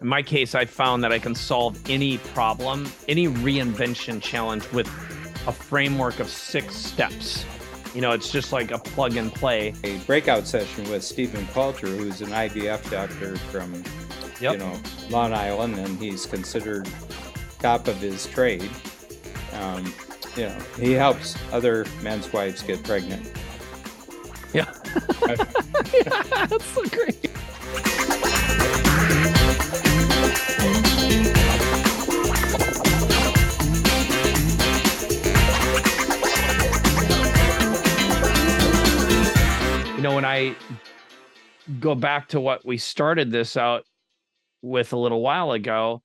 in my case, I found that I can solve any problem, any reinvention challenge with a framework of six steps. You know, it's just like a plug and play. A breakout session with Stephen Palter, who's an IVF doctor from, Yep. you know, Long Island, and he's considered top of his trade. Um, you know, he helps other men's wives get pregnant. Yeah. yeah that's so great. Know, when I go back to what we started this out with a little while ago,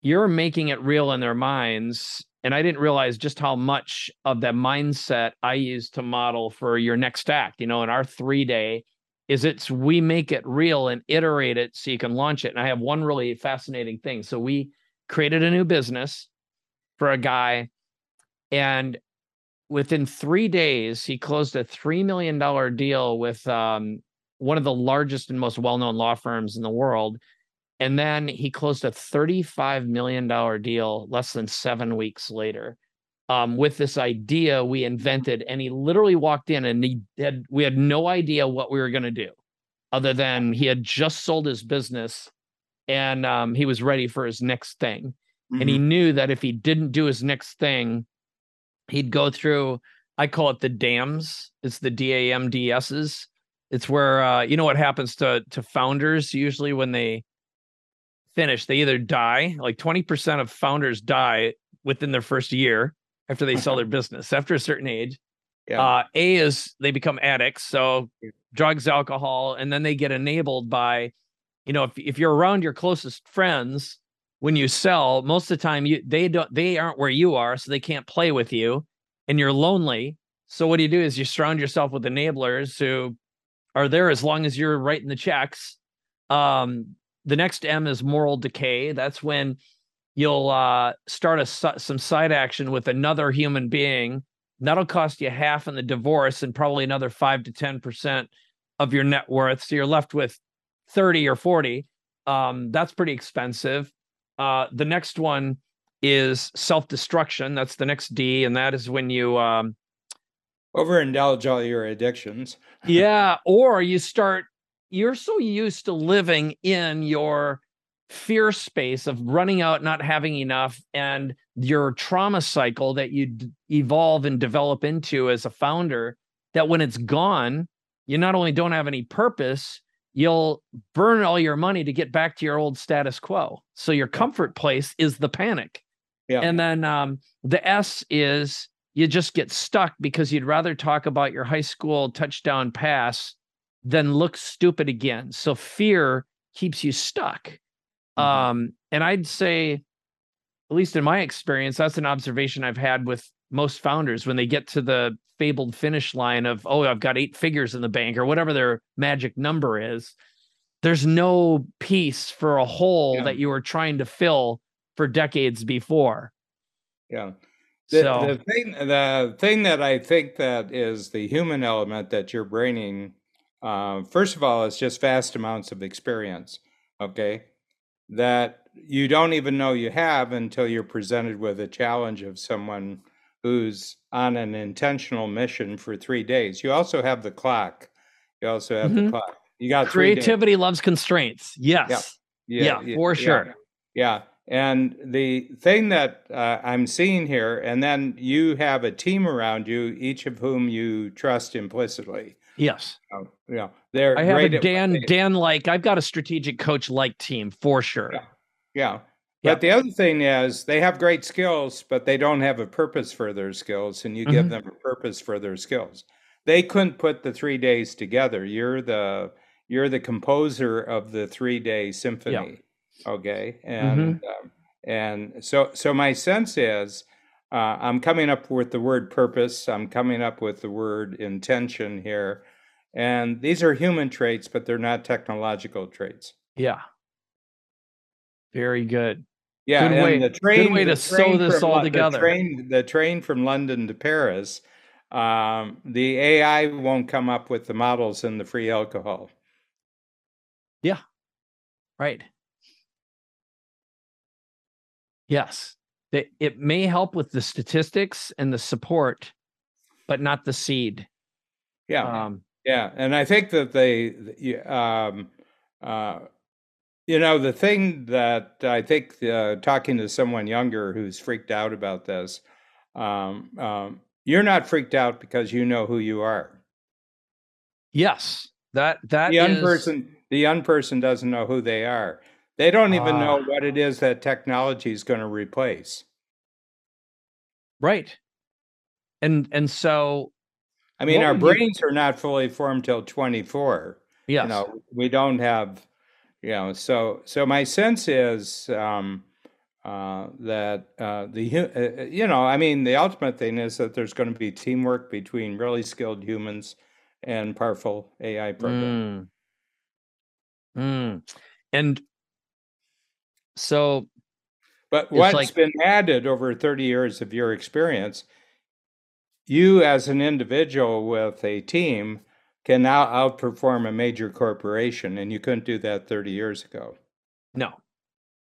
you're making it real in their minds. And I didn't realize just how much of that mindset I use to model for your next act. You know, in our three day, is it's we make it real and iterate it so you can launch it. And I have one really fascinating thing. So we created a new business for a guy, and within three days, he closed a $3 million deal with um, one of the largest and most well known law firms in the world. And then he closed a $35 million deal less than seven weeks later. Um, with this idea we invented, and he literally walked in and he had we had no idea what we were going to do, other than he had just sold his business and um, he was ready for his next thing. And he knew that if he didn't do his next thing, he'd go through i call it the dams. It's the d-a-m-d-s's it's where uh, you know what happens to to founders usually when they finish? They either die like 20% of founders die within their first year after they sell their business after a certain age. Yeah. uh, a is they become addicts so drugs alcohol and then they get enabled by you know if, if you're around your closest friends when you sell most of the time you they don't they aren't where you are so they can't play with you and you're lonely. So what do you do is you surround yourself with enablers who are there as long as you're writing the checks. Um the next m is moral decay. That's when you'll uh start a some side action with another human being. That'll cost you half in the divorce and probably another 5 to 10% of your net worth. So you're left with 30 or 40 um that's pretty expensive uh, the next one is self-destruction. That's the next D, and that is when you, um, Overindulge all your addictions. yeah, or you start. You're so used to living in your fear space of running out, not having enough, and your trauma cycle that you d- evolve and develop into as a founder. That when it's gone, you not only don't have any purpose, you'll burn all your money to get back to your old status quo. So your comfort place is the panic. Yeah. And then um, the S is you just get stuck because you'd rather talk about your high school touchdown pass than look stupid again. So fear keeps you stuck. Mhm. Um, and I'd say, at least in my experience, that's an observation I've had with most founders when they get to the fabled finish line of, oh, I've got eight figures in the bank or whatever their magic number is. There's no piece for a hole Yeah. that you were trying to fill for decades before. Yeah. The, So the thing the thing that I think that is the human element that you're bringing, uh, first of all, is just vast amounts of experience. Okay, that you don't even know you have until you're presented with a challenge of someone who's on an intentional mission for three days. You also have the clock. You also have Mhm. the clock. You got creativity loves constraints. Yes. Yeah, for sure. Yeah. And the thing that uh, I'm seeing here, and then you have a team around you, each of whom you trust implicitly. Yes. Uh, know, they're I have a Dan Dan like I've got a strategic coach like team for sure. Yeah. But the other thing is they have great skills, but they don't have a purpose for their skills, and you give Mhm. them a purpose for their skills. They couldn't put the three days together. You're the you're the composer of the three day symphony. yeah. Okay. And Mm-hmm. um, and so so my sense is uh, I'm coming up with the word purpose. I'm coming up with the word intention here. And these are human traits, but they're not technological traits. Yeah. Very good. Yeah, Good and way- the good train. way the to sew this from all together. The train, the train from London to Paris. Um, the AI won't come up with the models and the free alcohol. Yeah, right. Yes. It, it may help with the statistics and the support, but not the seed. Yeah. Um, Yeah, and I think that they, um, uh, you know, the thing that I think uh, talking to someone younger who's freaked out about this, um, um, you're not freaked out because you know who you are. yes. That that The young is- person, the young person doesn't know who they are. They don't even know Ah. what it is that technology is going to replace. right. And and so I mean, our would you- brains are not fully formed till 24. yes. you know we don't have you know so so my sense is um uh that uh the uh, uh, you know i mean the ultimate thing is that there's going to be teamwork between really skilled humans and powerful ai programs Mm. Mm. And so but what's like- been added over 30 years of your experience you as an individual with a team can now outperform a major corporation and you couldn't do that 30 years ago No,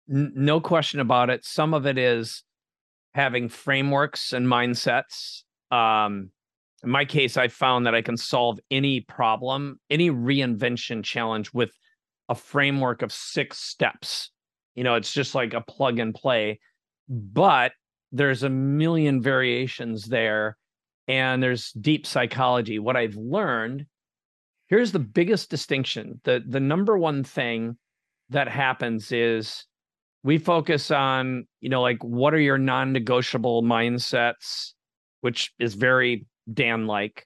N- no question about it. Some of it is having frameworks and mindsets. Um, in my case, I found that I can solve any problem, any reinvention challenge with a framework of six steps. You know, it's just like a plug and play, but there's a million variations there and there's deep psychology. What I've learned here's the biggest distinction. The the number one thing that happens is we focus on you know like what are your non-negotiable mindsets which is very dan like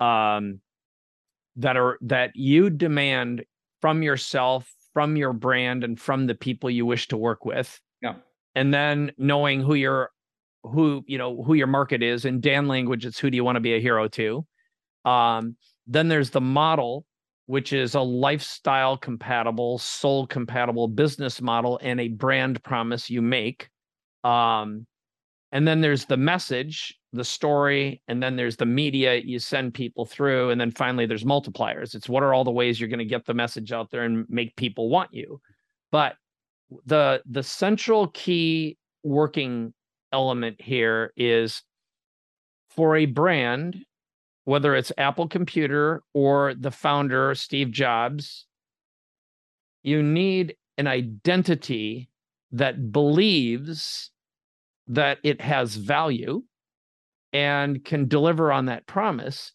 um that are that you demand from yourself from your brand and from the people you wish to work with. Yeah. And then knowing who your who you know who your market is. In dan language it's who do you want to be a hero to? Um then there's the model which is a lifestyle compatible soul compatible business model and a brand promise you make um and then there's the message the story and then there's the media you send people through and then finally there's multipliers. It's what are all the ways you're going to get the message out there and make people want you. But the the central key working element here is for a brand whether it's apple computer or the founder steve jobs you need an identity that believes that it has value and can deliver on that promise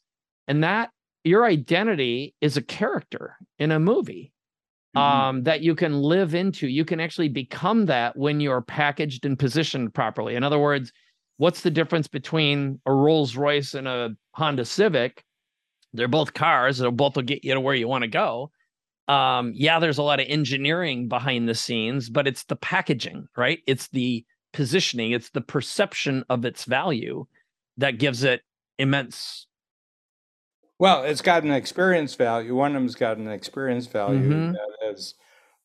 and that your identity is a character in a movie Mhm. um, that you can live into. You can actually become that when you're packaged and positioned properly. In other words, what's the difference between a Rolls Royce and a Honda Civic? They're both cars. They'll both will get you to where you want to go. Um, yeah, there's a lot of engineering behind the scenes, but it's the packaging, right? It's the positioning, it's the perception of its value that gives it immense. Well, it's got an experience value. One of them's got an experience value Mhm. that is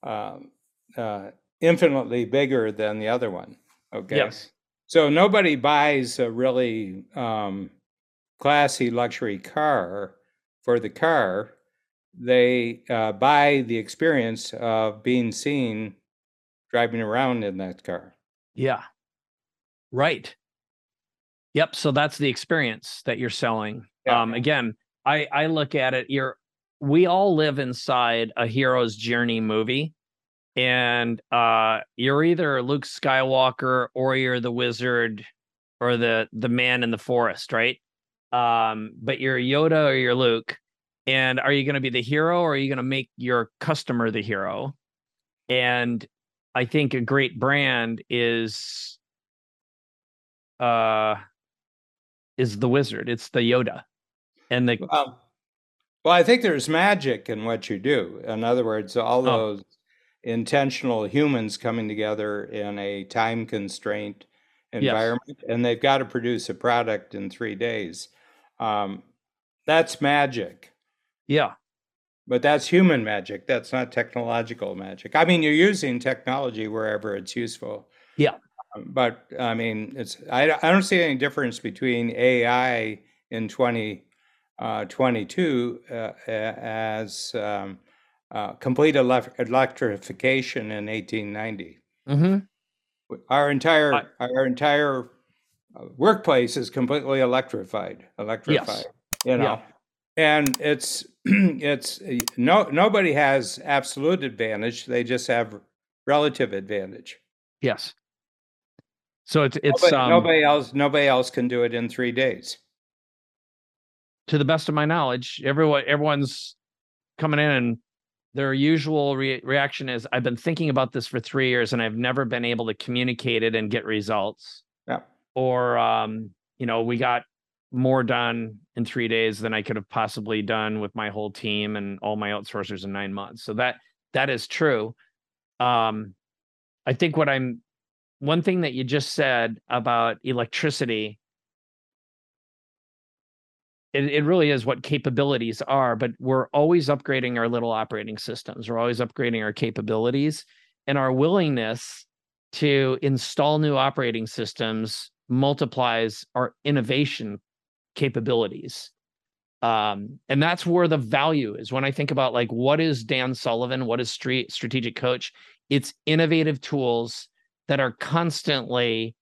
um, uh, infinitely bigger than the other one. Okay. Yes. So nobody buys a really um, classy luxury car for the car. They uh, buy the experience of being seen driving around in that car. Yeah. Right. Yep. So that's the experience that you're selling. Yeah. Um, again, I I look at it. You're we all live inside a hero's journey movie, and uh, you're either Luke Skywalker or you're the wizard or the the man in the forest, right? Um, but you're Yoda or you're Luke. And are you going to be the hero or are you going to make your customer the hero? And I think a great brand is uh is the wizard. It's the Yoda. And the Um, well, I think there's magic in what you do. In other words, all Oh. those intentional humans coming together in a time constraint environment, and they've got to produce a product in three days. Um, that's magic, yeah, but that's human magic. That's not technological magic. I mean, you're using technology wherever it's useful. Yeah. Um, But I mean, it's I, don't- I don't see any difference between AI in 2022 uh, a- as um, uh, complete elec- electrification in 1890. hmm Our entire I, our entire uh, workplace is completely electrified. Electrified. Yes. You know. Yeah. And it's it's no nobody has absolute advantage. They just have relative advantage. Yes. So it's it's nobody, um, nobody else nobody else can do it in three days. To the best of my knowledge, everyone everyone's coming in and their usual re- reaction is I've been thinking about this for three years and I've never been able to communicate it and get results. Yeah. Or um, you know, we got more done in three days than I could have possibly done with my whole team and all my outsourcers in nine months. So that that is true. Um, I think what I'm one thing that you just said about electricity it, it really is what capabilities are but we're always upgrading our little operating systems we're always upgrading our capabilities and our willingness to install new operating systems multiplies our innovation capabilities. Um, and that's where the value is. When i think about like what is dan sullivan? What is street strategic coach? It's innovative tools that are constantly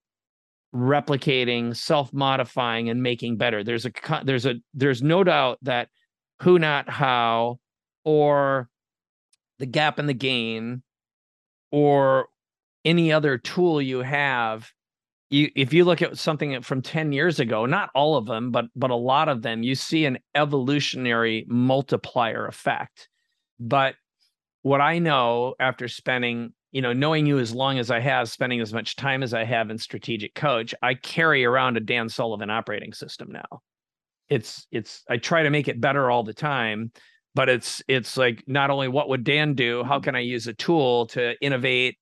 replicating, self-modifying, and making better. There's a there's a there's no doubt that who not how or the gap in the gain or any other tool you have you if you look at something from 10 years ago not all of them but but a lot of them you see an evolutionary multiplier effect but what i know after spending you know, knowing you as long as I have, spending as much time as I have in strategic coach, I carry around a Dan Sullivan operating system now. It's it's I try to make it better all the time, but it's it's like not only what would Dan do, how mm-hmm. can I use a tool to innovate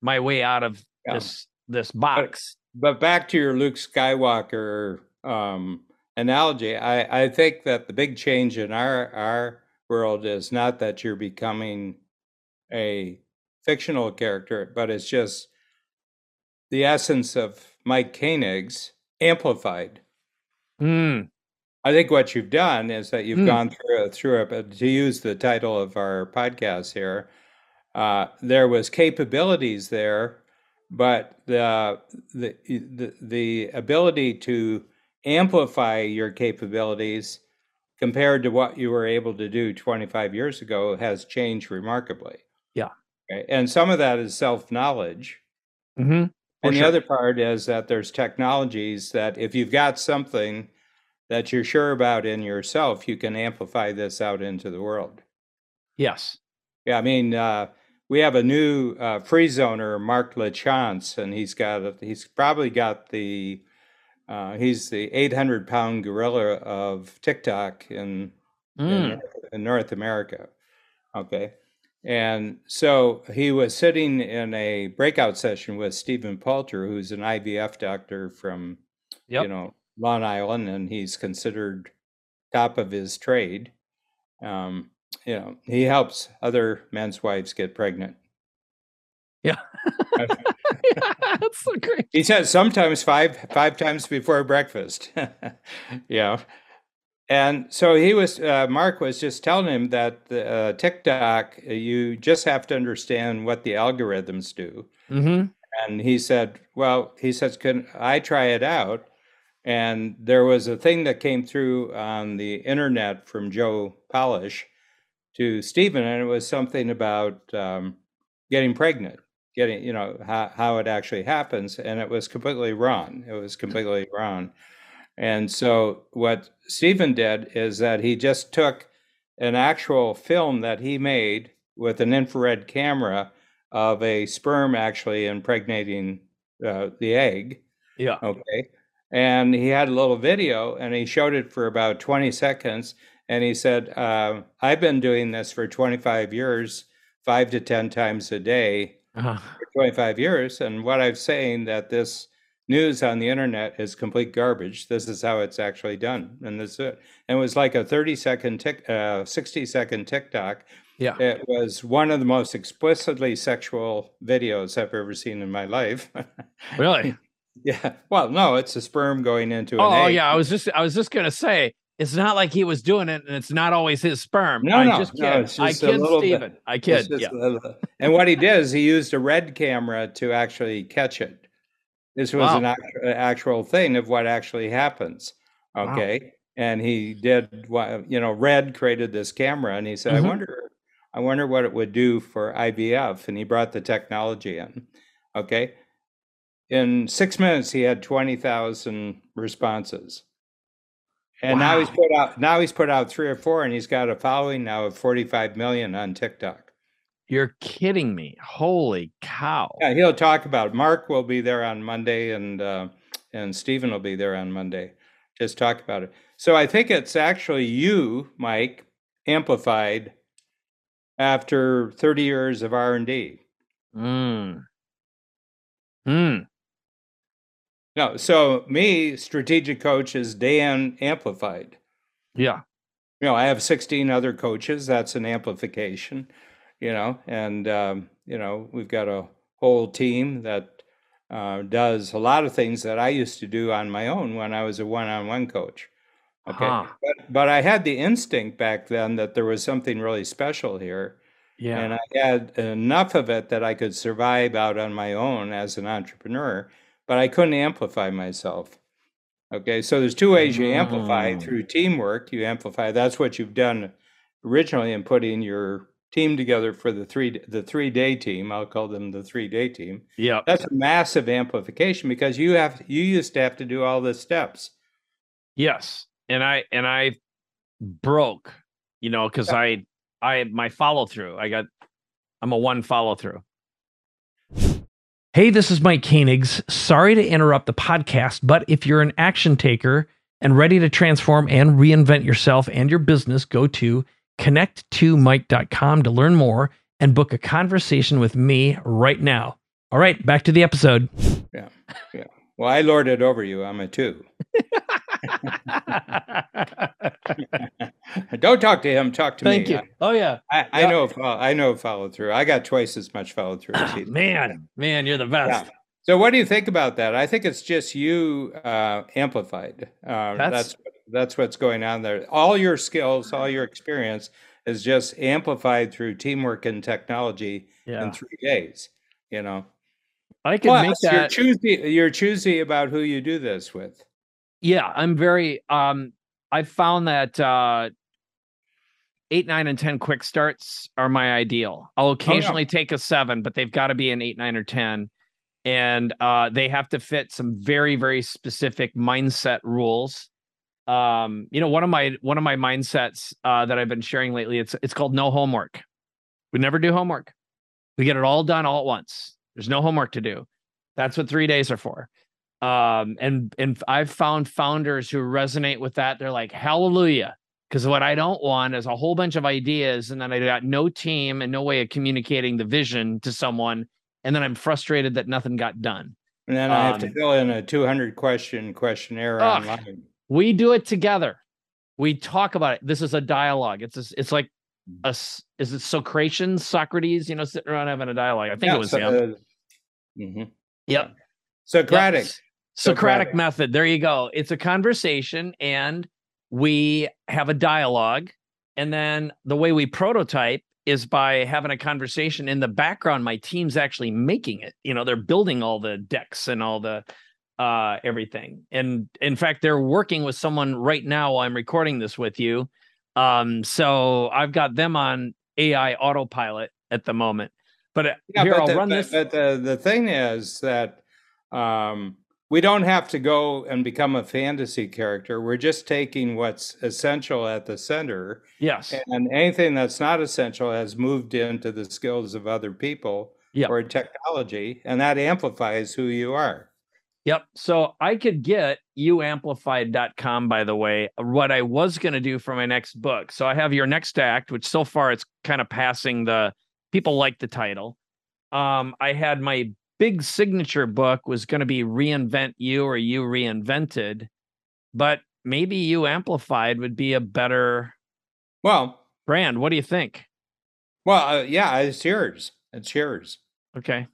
my way out of yeah. this this box? But, but back to your Luke Skywalker um, analogy, I I think that the big change in our our world is not that you're becoming a fictional character, but it's just the essence of Mike Koenigs amplified. Mm. I think what you've done is that you've mm. gone through it, through it. But to use the title of our podcast here, uh, there was capabilities there, but the, the the the ability to amplify your capabilities compared to what you were able to do 25 years ago has changed remarkably. Yeah. Okay. And some of that is self knowledge. Mm-hmm. And the other part is that there's technologies that if you've got something that you're sure about in yourself, you can amplify this out into the world. Yes. Yeah. I mean, uh, we have a new uh, free zoner, Mark Lechance, and he's got, a, he's probably got the, uh, he's the 800 pound gorilla of TikTok in, mm. in, in North America. Okay. And so he was sitting in a breakout session with Stephen Palter, who's an IVF doctor from, yep. you know, Long Island, and he's considered top of his trade. Um, you know, he helps other men's wives get pregnant. Yeah. yeah that's so great. He says sometimes five five times before breakfast. yeah. And so he was, uh, Mark was just telling him that the, uh, TikTok, uh, you just have to understand what the algorithms do. Mm-hmm. And he said, well, he says, can I try it out? And there was a thing that came through on the internet from Joe Polish to Stephen, and it was something about um, getting pregnant, getting, you know, how, how it actually happens. And it was completely wrong. It was completely wrong. And so what Stephen did is that he just took an actual film that he made with an infrared camera of a sperm actually impregnating uh, the egg. Yeah. Okay. And he had a little video and he showed it for about 20 seconds. And he said, uh, I've been doing this for 25 years, five to 10 times a day uh-huh. for 25 years. And what I'm saying that this news on the internet is complete garbage. This is how it's actually done, and this it. And it was like a thirty second tick, uh, sixty second TikTok. Yeah, it was one of the most explicitly sexual videos I've ever seen in my life. really? Yeah. Well, no, it's a sperm going into. Oh, oh yeah. I was just I was just gonna say it's not like he was doing it and it's not always his sperm. No, I no, just no, I kid little bit- Steven. I kid. Yeah. little- and what he did is he used a red camera to actually catch it. This was Wow. an act- uh, actual thing of what actually happens. Wow. Okay. And he did what, you know, Red created this camera and he said, Mhm. I wonder, I wonder what it would do for IVF. And he brought the technology in. Okay. In six minutes, he had 20,000 responses. And now he's put out now he's put out three or four, and he's got a following now of 45 million on TikTok. You're kidding me. Holy cow. Yeah, he'll talk about it. Mark will be there on Monday, and uh, and Stephen will be there on Monday. Just talk about it. So I think it's actually you, Mike, amplified after 30 years of R and D. Mm. Mm. No, so me, strategic coach, is Dan amplified. Yeah. you know, I have 16 other coaches. That's an amplification, you know, and, um, you know, we've got a whole team that uh, does a lot of things that I used to do on my own when I was a one on one coach. Okay. Huh. But, but I had the instinct back then that there was something really special here. Yeah. And I had enough of it that I could survive out on my own as an entrepreneur, but I couldn't amplify myself. Okay, so there's two ways you amplify Mm. through teamwork. You amplify. That's what you've done originally in putting your team together for the three the three day team. I'll call them the three day team. Yeah, That's a massive amplification because you have you used to have to do all the steps. Yes. And I and I broke, you know, because Yeah. I I my follow through. I got I'm a one follow through. Hey, this is Mike Koenigs. Sorry to interrupt the podcast, but if you're an action taker and ready to transform and reinvent yourself and your business, go to connect2mike.com to learn more and book a conversation with me right now. All right, back to the episode. Yeah. Yeah. Well, I lord it over you. I'm a two. Don't talk to him. Talk to Thank me. you. Oh yeah. I, I Yeah. know. I know follow through. I got twice as much follow through as he. did. Man, man, you're the best. So, what do you think about that? I think it's just you uh, amplified. Uh, That's- that's that's what's going on there. All your skills, all your experience is just amplified through teamwork and technology Yeah. in three days. You know, I make Plus, you're that. choosy. You're choosy about who you do this with. yeah, I'm very um I found that uh 8, 9 and 10 quick starts are my ideal. I'll occasionally take a 7, but they've got to be an 8, 9 or 10 and uh they have to fit some very very specific mindset rules. Um you know one of my one of my mindsets uh that I've been sharing lately it's it's called no homework. We never do homework. We get it all done all at once. There's no homework to do. That's what 3 days are for um and and i've found founders who resonate with that they're like hallelujah because what i don't want is a whole bunch of ideas and then i got no team and no way of communicating the vision to someone and then i'm frustrated that nothing got done And then I have to Um, fill in a 200 question questionnaire Ugh. online. we do it together we talk about it this is a dialogue it's a, it's like a s- is it socration socrates you know sitting around having a dialogue i think Yeah, it was so, him uh, mhm. yep Socratic. Yep. Socratic Socratic. method. There you go. It's a conversation and we have a dialogue. And then the way we prototype is by having a conversation in the background. My team's actually making it. You know, they're building all the decks and all the uh everything. And in fact, they're working with someone right now while I'm recording this with you. Um, so I've got them on AI autopilot at the moment. But uh, Yeah, here but I'll the, run this. But the, the thing is that um, we don't have to go and become a fantasy character. We're just taking what's essential at the center, yes. and anything that's not essential has moved into the skills of other people Yep. or technology, and that amplifies who you are. Yep. So I could get youamplified.com, by the way, what I was going to do for my next book. So I have your next act, which so far it's kind of passing the people like the title. Um, I had my big signature book was going to be Reinvent You or You Reinvented, but maybe You Amplified would be a better Well, brand. What do you think? well, uh, yeah, it's yours. It's yours. Okay.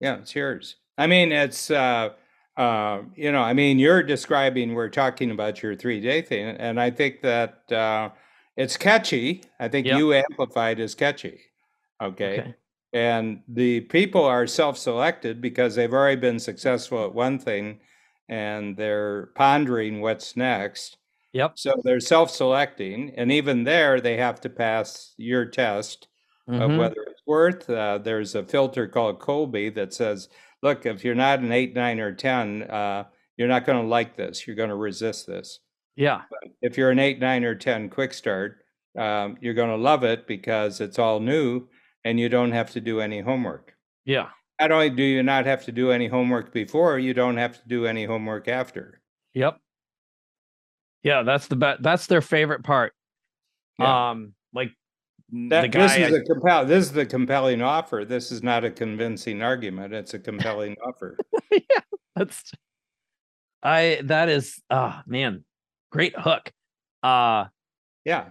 Yeah, it's yours. I mean, it's uh, uh, you know, I mean, you're describing, we're talking about your three day thing, and I think that uh, it's catchy. I think Yep. you amplified is catchy. Okay. Okay. And the people are self selected because they've already been successful at one thing and they're pondering what's next. Yep. So they're self selecting. And even there, they have to pass your test of Mhm. whether it's worth. Uh, there's a filter called Kolbe that says, look, if you're not an eight, nine, or 10, uh, you're not going to like this. You're going to resist this. Yeah. If you're an eight, nine, or 10 quick start, um, you're going to love it because it's all new and you don't have to do any homework. Yeah. Not only do you not have to do any homework before, you don't have to do any homework after. Yep. Yeah, that's the best. That's their favorite part. Yeah. Um, like That, the guy. this is I- a compel. This is the compelling offer. This is not a convincing argument. It's a compelling offer. yeah, that's. I that is ah man, great hook. Uh Yeah.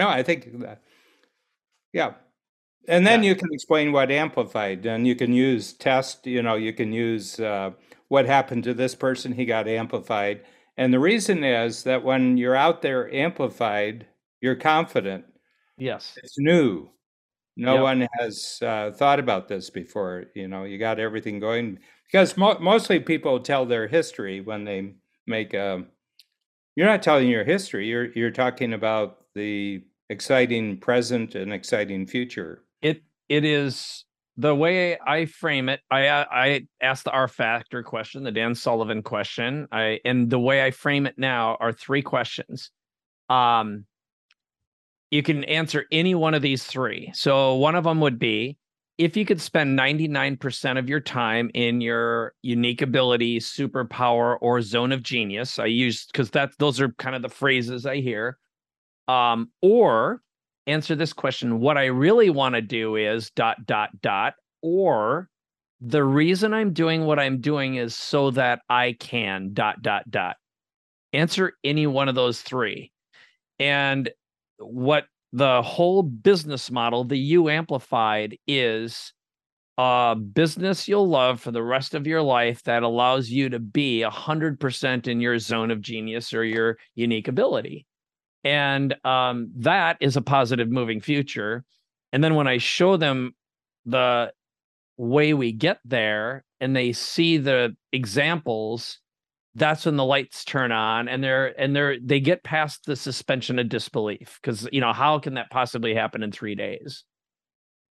No, I think that. Yeah. And then Yeah. you can explain what amplified, and you can use test, you know, you can use uh, what happened to this person, he got amplified. And the reason is that when you're out there amplified, you're confident. yes. It's new. No Yep. one has uh, thought about this before. You know, you got everything going because mo- mostly people tell their history when they make a. You're not telling your history. You're you're talking about the exciting present and exciting future. It it is the way I frame it. I uh, I asked the R factor question, the Dan Sullivan question. I and the way I frame it now are three questions. Um you can answer any one of these three. So one of them would be if you could spend 99% of your time in your unique ability, superpower, or zone of genius. I use because that those are kind of the phrases I hear. Um, or answer this question: What I really want to do is dot dot dot, or the reason I'm doing what I'm doing is so that I can dot dot dot. Answer any one of those three. And what the whole business model, the U amplified, is a business you'll love for the rest of your life that allows you to be 100% in your zone of genius or your unique ability. And um, that is a positive moving future. And then when I show them the way we get there and they see the examples, that's when the lights turn on and they're and they're they get past the suspension of disbelief because you know how can that possibly happen in three days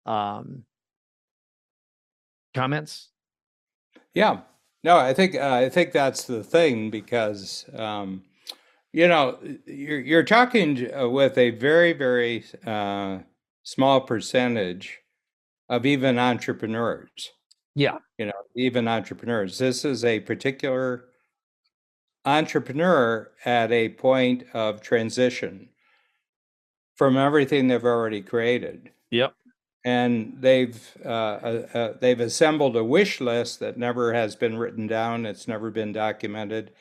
um comments Yeah. No, I think uh, I think that's the thing because um, you know you're you're talking uh, with a very very uh, small percentage of even entrepreneurs. yeah You know, even entrepreneurs. This is a particular entrepreneur at a point of transition from everything they've already created yep and they've uh, uh, uh, they've assembled a wish list that never has been written down. It's never been documented.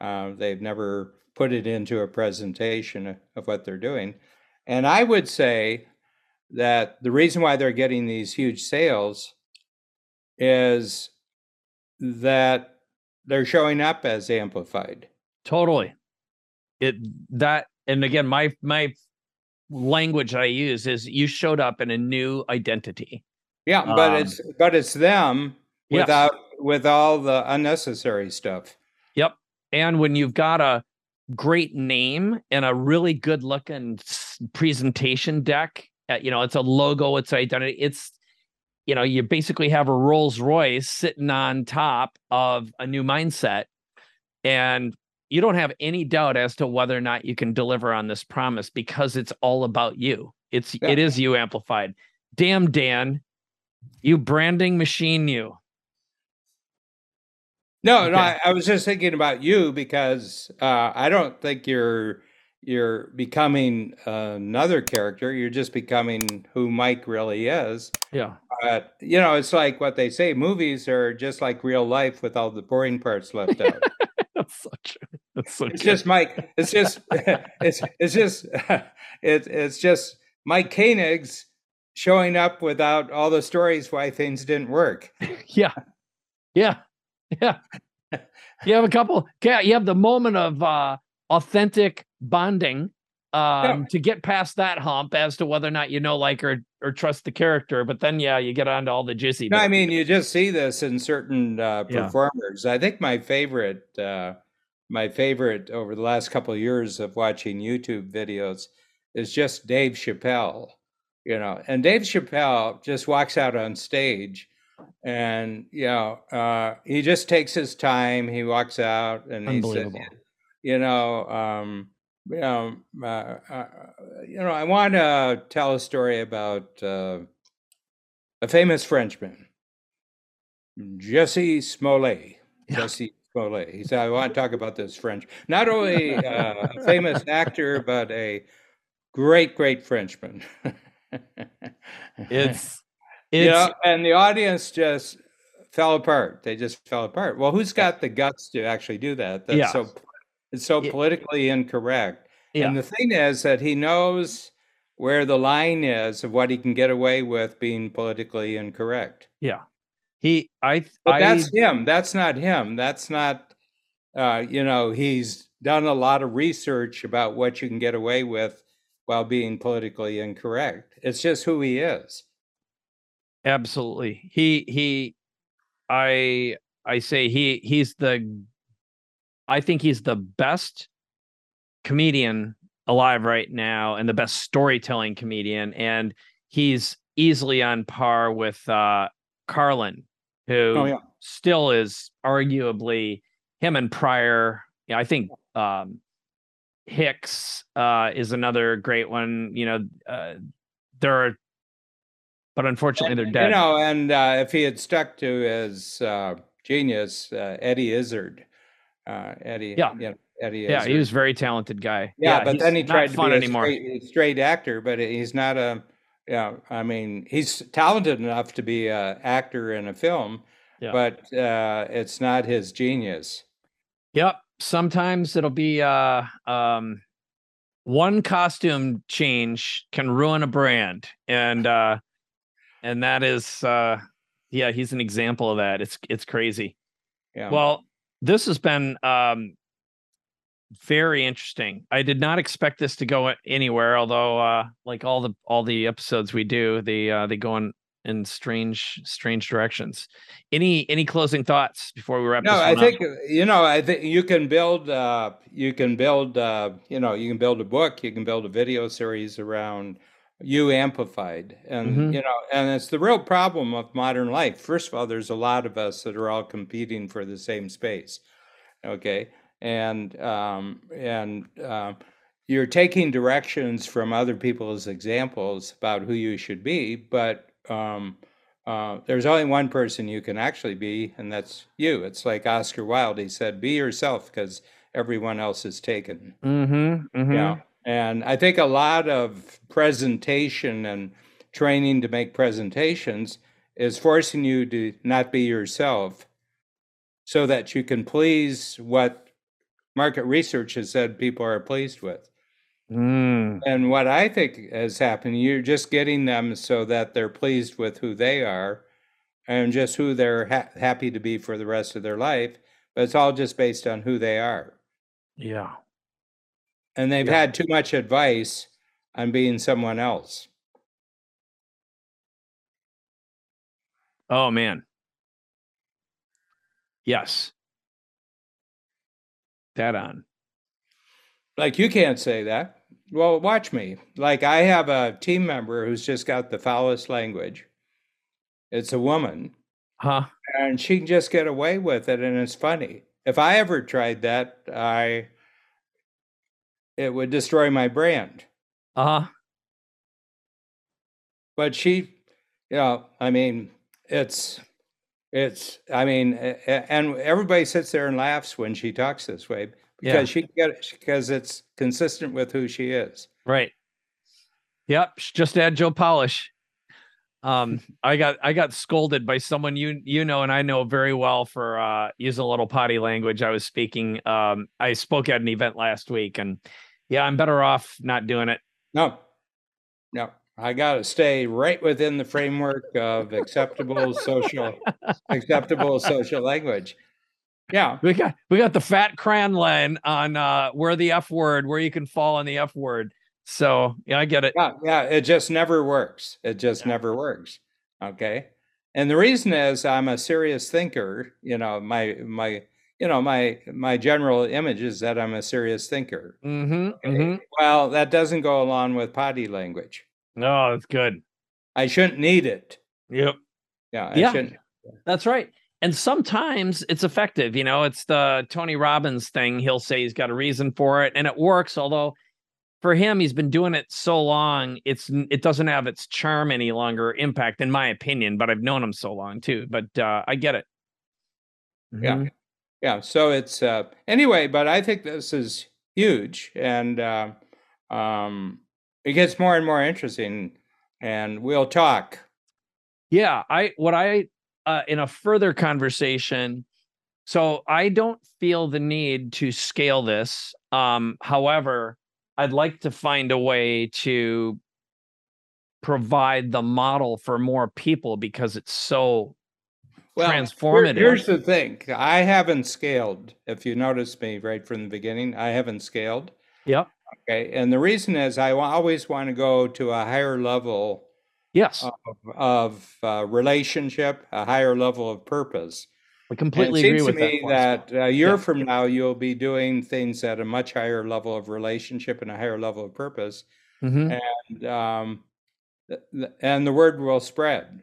Uh, they've never put it into a presentation of- what they're doing. And I would say that the reason why they're getting these huge sales is that they're showing up as amplified. totally it that and again my my language i use is you showed up in a new identity Yeah, but Um, it's but it's them yes. without with all the unnecessary stuff. Yep. And when you've got a great name and a really good looking presentation deck, uh, you know, it's a logo, it's identity, it's, you know, you basically have a Rolls Royce sitting on top of a new mindset. And you don't have any doubt as to whether or not you can deliver on this promise because it's all about you. It's, Yeah. it is you amplified. Damn, Dan, you branding machine, you. No, no, I, I was just thinking about you because uh, I don't think you're you're becoming another character. You're just becoming who Mike really is. Yeah. But you know, it's like what they say: movies are just like real life with all the boring parts left out. That's so true. That's so it's just Mike. It's just it's it's just it's it's just Mike Koenigs showing up without all the stories why things didn't work. yeah. Yeah. Yeah. You have a couple. Yeah, you have the moment of uh authentic bonding um Yeah. to get past that hump as to whether or not you know, like, or or trust the character. But then yeah, you get onto all the jizzy. No, I mean, you just see this in certain uh, Yeah. performers. I think my favorite, uh, my favorite over the last couple of years of watching YouTube videos is just Dave Chappelle. You know, and Dave Chappelle just walks out on stage, and you know, uh, he just takes his time. He walks out, and he says, you know, um, you know, uh, uh, you know, I want to tell a story about. Uh, a famous Frenchman, Jussie Smollett. Yeah. Jussie Smollett. He said, I want to talk about this French, not only uh, a famous actor, but a great, great Frenchman. It's it's know, and the audience just fell apart. They just fell apart. Well, who's got the guts to actually do that? That's Yeah. so it's so politically incorrect. yeah. And the thing is that he knows where the line is of what he can get away with being politically incorrect. Yeah. He I But I that's him. That's not him. That's not, uh, you know, he's done a lot of research about what you can get away with while being politically incorrect. It's just who he is. Absolutely he he I I say he he's the I think he's the best comedian alive right now and the best storytelling comedian and he's easily on par with uh Carlin who Oh, yeah. still is arguably him and Pryor yeah, I think um Hicks uh is another great one you know uh there are but unfortunately they're dead You know, and uh, if he had stuck to his uh, genius, uh, Eddie Izzard, uh, Eddie, Yeah. you know, Eddie yeah Izzard. he was a very talented guy Yeah, but then he tried to fun be a anymore straight, straight actor, but he's not a. Yeah, I mean, he's talented enough to be a actor in a film, Yeah. but uh, it's not his genius. Yep. Sometimes it'll be uh um one costume change can ruin a brand. And uh and that is uh yeah, he's an example of that. It's it's crazy. Yeah. Well, this has been um very interesting. I did not expect this to go anywhere, although uh like all the all the episodes we do, they uh they go in in strange strange directions. Any any closing thoughts before we wrap no, this I up? think you know. I think you can build. Uh, you can build. Uh, you know, you can build a book. You can build a video series around you amplified, and Mhm. you know, and it's the real problem of modern life. First of all, there's a lot of us that are all competing for the same space. Okay, and um, and um, you're taking directions from other people's examples about who you should be, but um, uh, there's only one person you can actually be, and that's you. It's like Oscar Wilde. He said, "Be yourself," because everyone else is taken. Mm-hmm. mm-hmm. Yeah, and I think a lot of presentation and training to make presentations is forcing you to not be yourself, so that you can please what market research has said people are pleased with. Mm. And what I think has happened, you're just getting them so that they're pleased with who they are and just who they're ha- happy to be for the rest of their life. But it's all just based on who they are. Yeah. And they've Yeah. had too much advice on being someone else. Oh man. Yes. That on. Like, you can't say that. Well, watch me. Like, I have a team member who's just got the foulest language. It's a woman. Huh? and she can just get away with it and it's funny if i ever tried that i it would destroy my brand Uh-huh. but she you know i mean it's it's i mean and everybody sits there and laughs when she talks this way because she get because it's consistent with who she is Right. Yep. Just add Joe Polish. Um, I got I got scolded by someone you you know and I know very well for uh using a little potty language. I was speaking um I spoke at an event last week and yeah, I'm better off not doing it. no no I got to stay right within the framework of acceptable social acceptable social language. Yeah. We got we got the fat crayon line on uh where the F word, where you can fall on the F word. So yeah, I get it. Yeah, yeah, it just never works. It just yeah. never works. Okay. And the reason is I'm a serious thinker. You know, my my you know my my general image is that I'm a serious thinker. Mm-hmm, okay? mm-hmm. Well, that doesn't go along with potty language. No, that's good. I shouldn't need it. Yep. Yeah. I yeah. That's right. And sometimes it's effective. You know, it's the Tony Robbins thing. He'll say he's got a reason for it, and it works. Although for him, he's been doing it so long, it's it doesn't have its charm any longer, impact, in my opinion. But I've known him so long too. But uh, I get it. Mm-hmm. Yeah, yeah. So it's uh, anyway, but I think this is huge, and uh, um, it gets more and more interesting, and we'll talk. Yeah, I what I uh, in a further conversation. So I don't feel the need to scale this. Um, however, I'd like to find a way to provide the model for more people because it's so well, transformative. here's the thing I haven't scaled. If you notice me right from the beginning, I haven't scaled. Yep. Okay. And the reason is I always want to go to a higher level yes of, of uh, relationship, a higher level of purpose. I completely agree with to me that. that a year yeah. from now, you'll be doing things at a much higher level of relationship and a higher level of purpose, mm-hmm. and um, and the word will spread.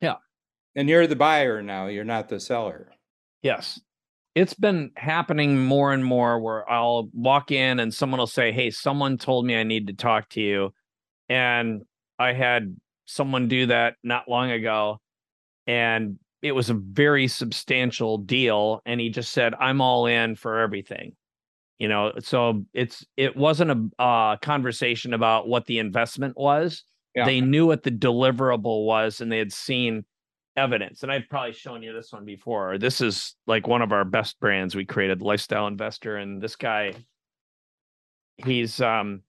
Yeah, and you're the buyer now. You're not the seller. Yes, it's been happening more and more where I'll walk in and someone will say, "Hey, someone told me I need to talk to you," and I had someone do that not long ago and it was a very substantial deal and he just said i'm all in for everything. You know so it's it wasn't a uh, conversation about what the investment was. Yeah. they knew what the deliverable was and they had seen evidence and i've probably shown you this one before. This is like one of our best brands we created lifestyle investor and this guy he's um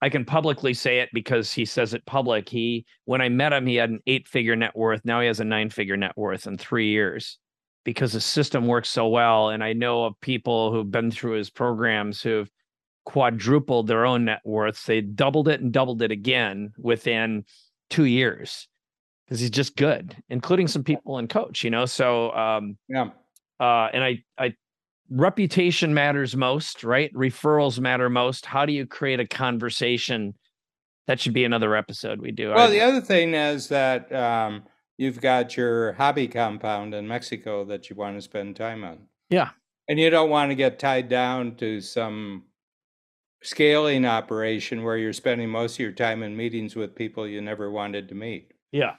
I can publicly say it because he says it public. He when I met him, he had an eight figure net worth. Now he has a nine figure net worth in three years because the system works so well. And I know of people who've been through his programs who've quadrupled their own net worths. They doubled it and doubled it again within two years because he's just good, including some people in coach, you know. So um yeah. Uh, and I I reputation matters most, right? Referrals matter most. How do you create a conversation? That should be another episode we do. Well, the other thing is that um, you've got your hobby compound in Mexico that you want to spend time on. Yeah. And you don't want to get tied down to some scaling operation where you're spending most of your time in meetings with people you never wanted to meet. Yeah.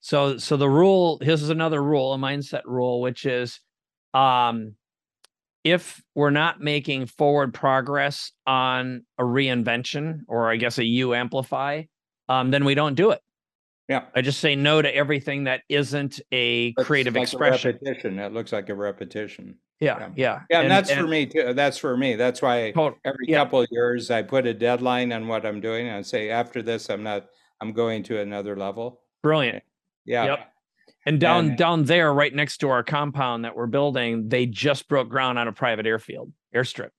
So so the rule, here's another rule, a mindset rule, which is um if we're not making forward progress on a reinvention or I guess a U amplify, um, then we don't do it. Yeah. I just say no to everything that isn't a that's creative like expression. A repetition. It looks like a repetition. Yeah. Yeah. Yeah. yeah and, and, that's and, for me too. That's for me. That's why every yeah. couple of years I put a deadline on what I'm doing and I say after this I'm not I'm going to another level. Brilliant. Yeah. Yep. And down and, down there, right next to our compound that we're building, they just broke ground on a private airfield, airstrip.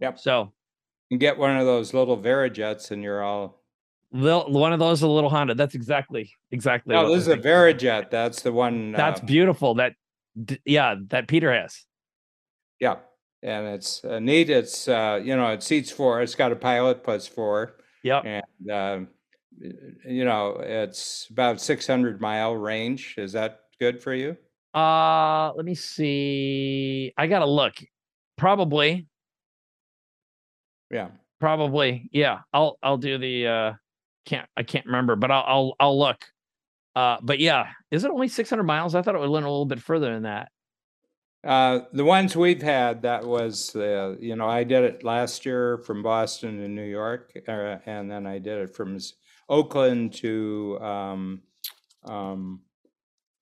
Yep. So you get one of those little Verijets and you're all little, one of those a little Honda. That's exactly exactly. No, this is a Verijet. That's the one. That's uh, beautiful. That yeah, that Peter has. Yeah, and it's uh, neat. It's uh, you know it seats four. It's got a pilot plus four. Yep. And uh, you know, it's about 600 mile range. Is that good for you? Uh, let me see. I got to look. Probably. Yeah. Probably. Yeah. I'll I'll do the uh can't I can't remember, but I'll I'll I'll look. Uh but yeah, is it only 600 miles? I thought it would went a little bit further than that. Uh, the ones we've had, that was, uh, you know, I did it last year from Boston to New York, uh, and then I did it from Oakland to um, um,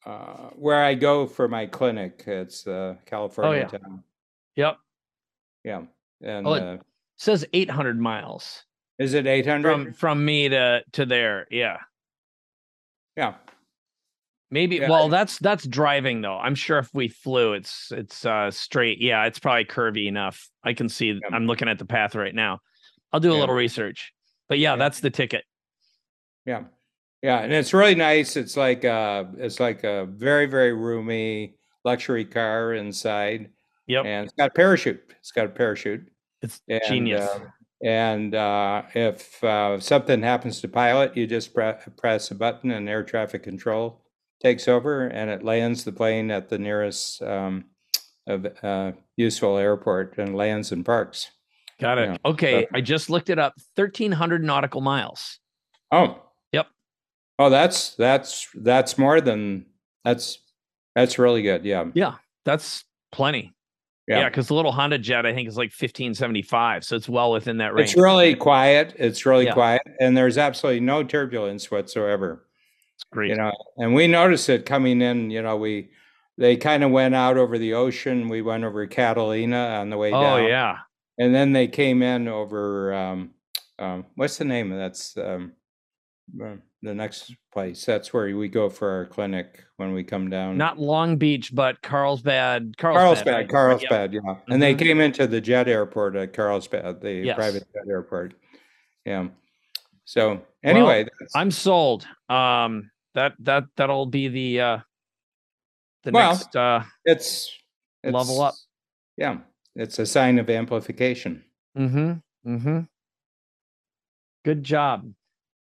uh, where I go for my clinic. It's uh, California oh, yeah. town. Yep. Yeah. And oh, it uh, says 800 miles. Is it 800? from from me to to there. Yeah. yeah. Maybe Yeah, well that's that's driving though. I'm sure if we flew it's it's uh straight. Yeah, it's probably curvy enough. I can see Yeah. I'm looking at the path right now. I'll do a Yeah. little research. But yeah, Yeah. that's the ticket. Yeah. Yeah, and it's really nice. It's like uh it's like a very very roomy luxury car inside Yep. and it's got a parachute. It's got a parachute. It's And, genius. uh, and uh, if uh, something happens to pilot, you just pre- press a button and air traffic control takes over and it lands the plane at the nearest um, of, uh, useful airport and lands and parks. Got it. Okay, but- I just looked it up. 1300 nautical miles. Oh. Oh, that's that's that's more than that's that's really good. Yeah. Yeah, that's plenty. Yeah, Yeah. because the little Honda Jet I think is like 1575, so it's well within that range. It's really quiet. It's really Yeah. quiet, and there's absolutely no turbulence whatsoever. It's great. You know, and we noticed it coming in. You know, we they kind of went out over the ocean. We went over Catalina on the way oh down, Oh yeah. and then they came in over um, um, what's the name of that's um, uh, the next place. That's where we go for our clinic when we come down. Not Long Beach, but Carlsbad. Carlsbad. Carlsbad, right? Carlsbad, yeah. And they Mhm. came into the jet airport at Carlsbad, the Yes. private jet airport. Yeah. So anyway, that's- I'm sold. Um, that that that'll be the uh the Well, next uh it's, it's level up. Yeah, it's a sign of amplification. Mm-hmm. Mm-hmm. Good job.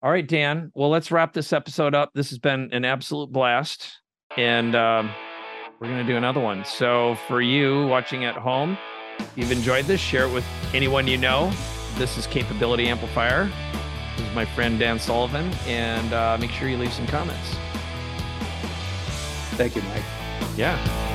All right, Dan. Well, let's wrap this episode up. This has been an absolute blast. And um, we're gonna do another one. So for you watching at home, if you've enjoyed this, share it with anyone you know. This is Capability Amplifier. This is my friend Dan Sullivan, and uh, make sure you leave some comments. Thank you, Mike. Yeah.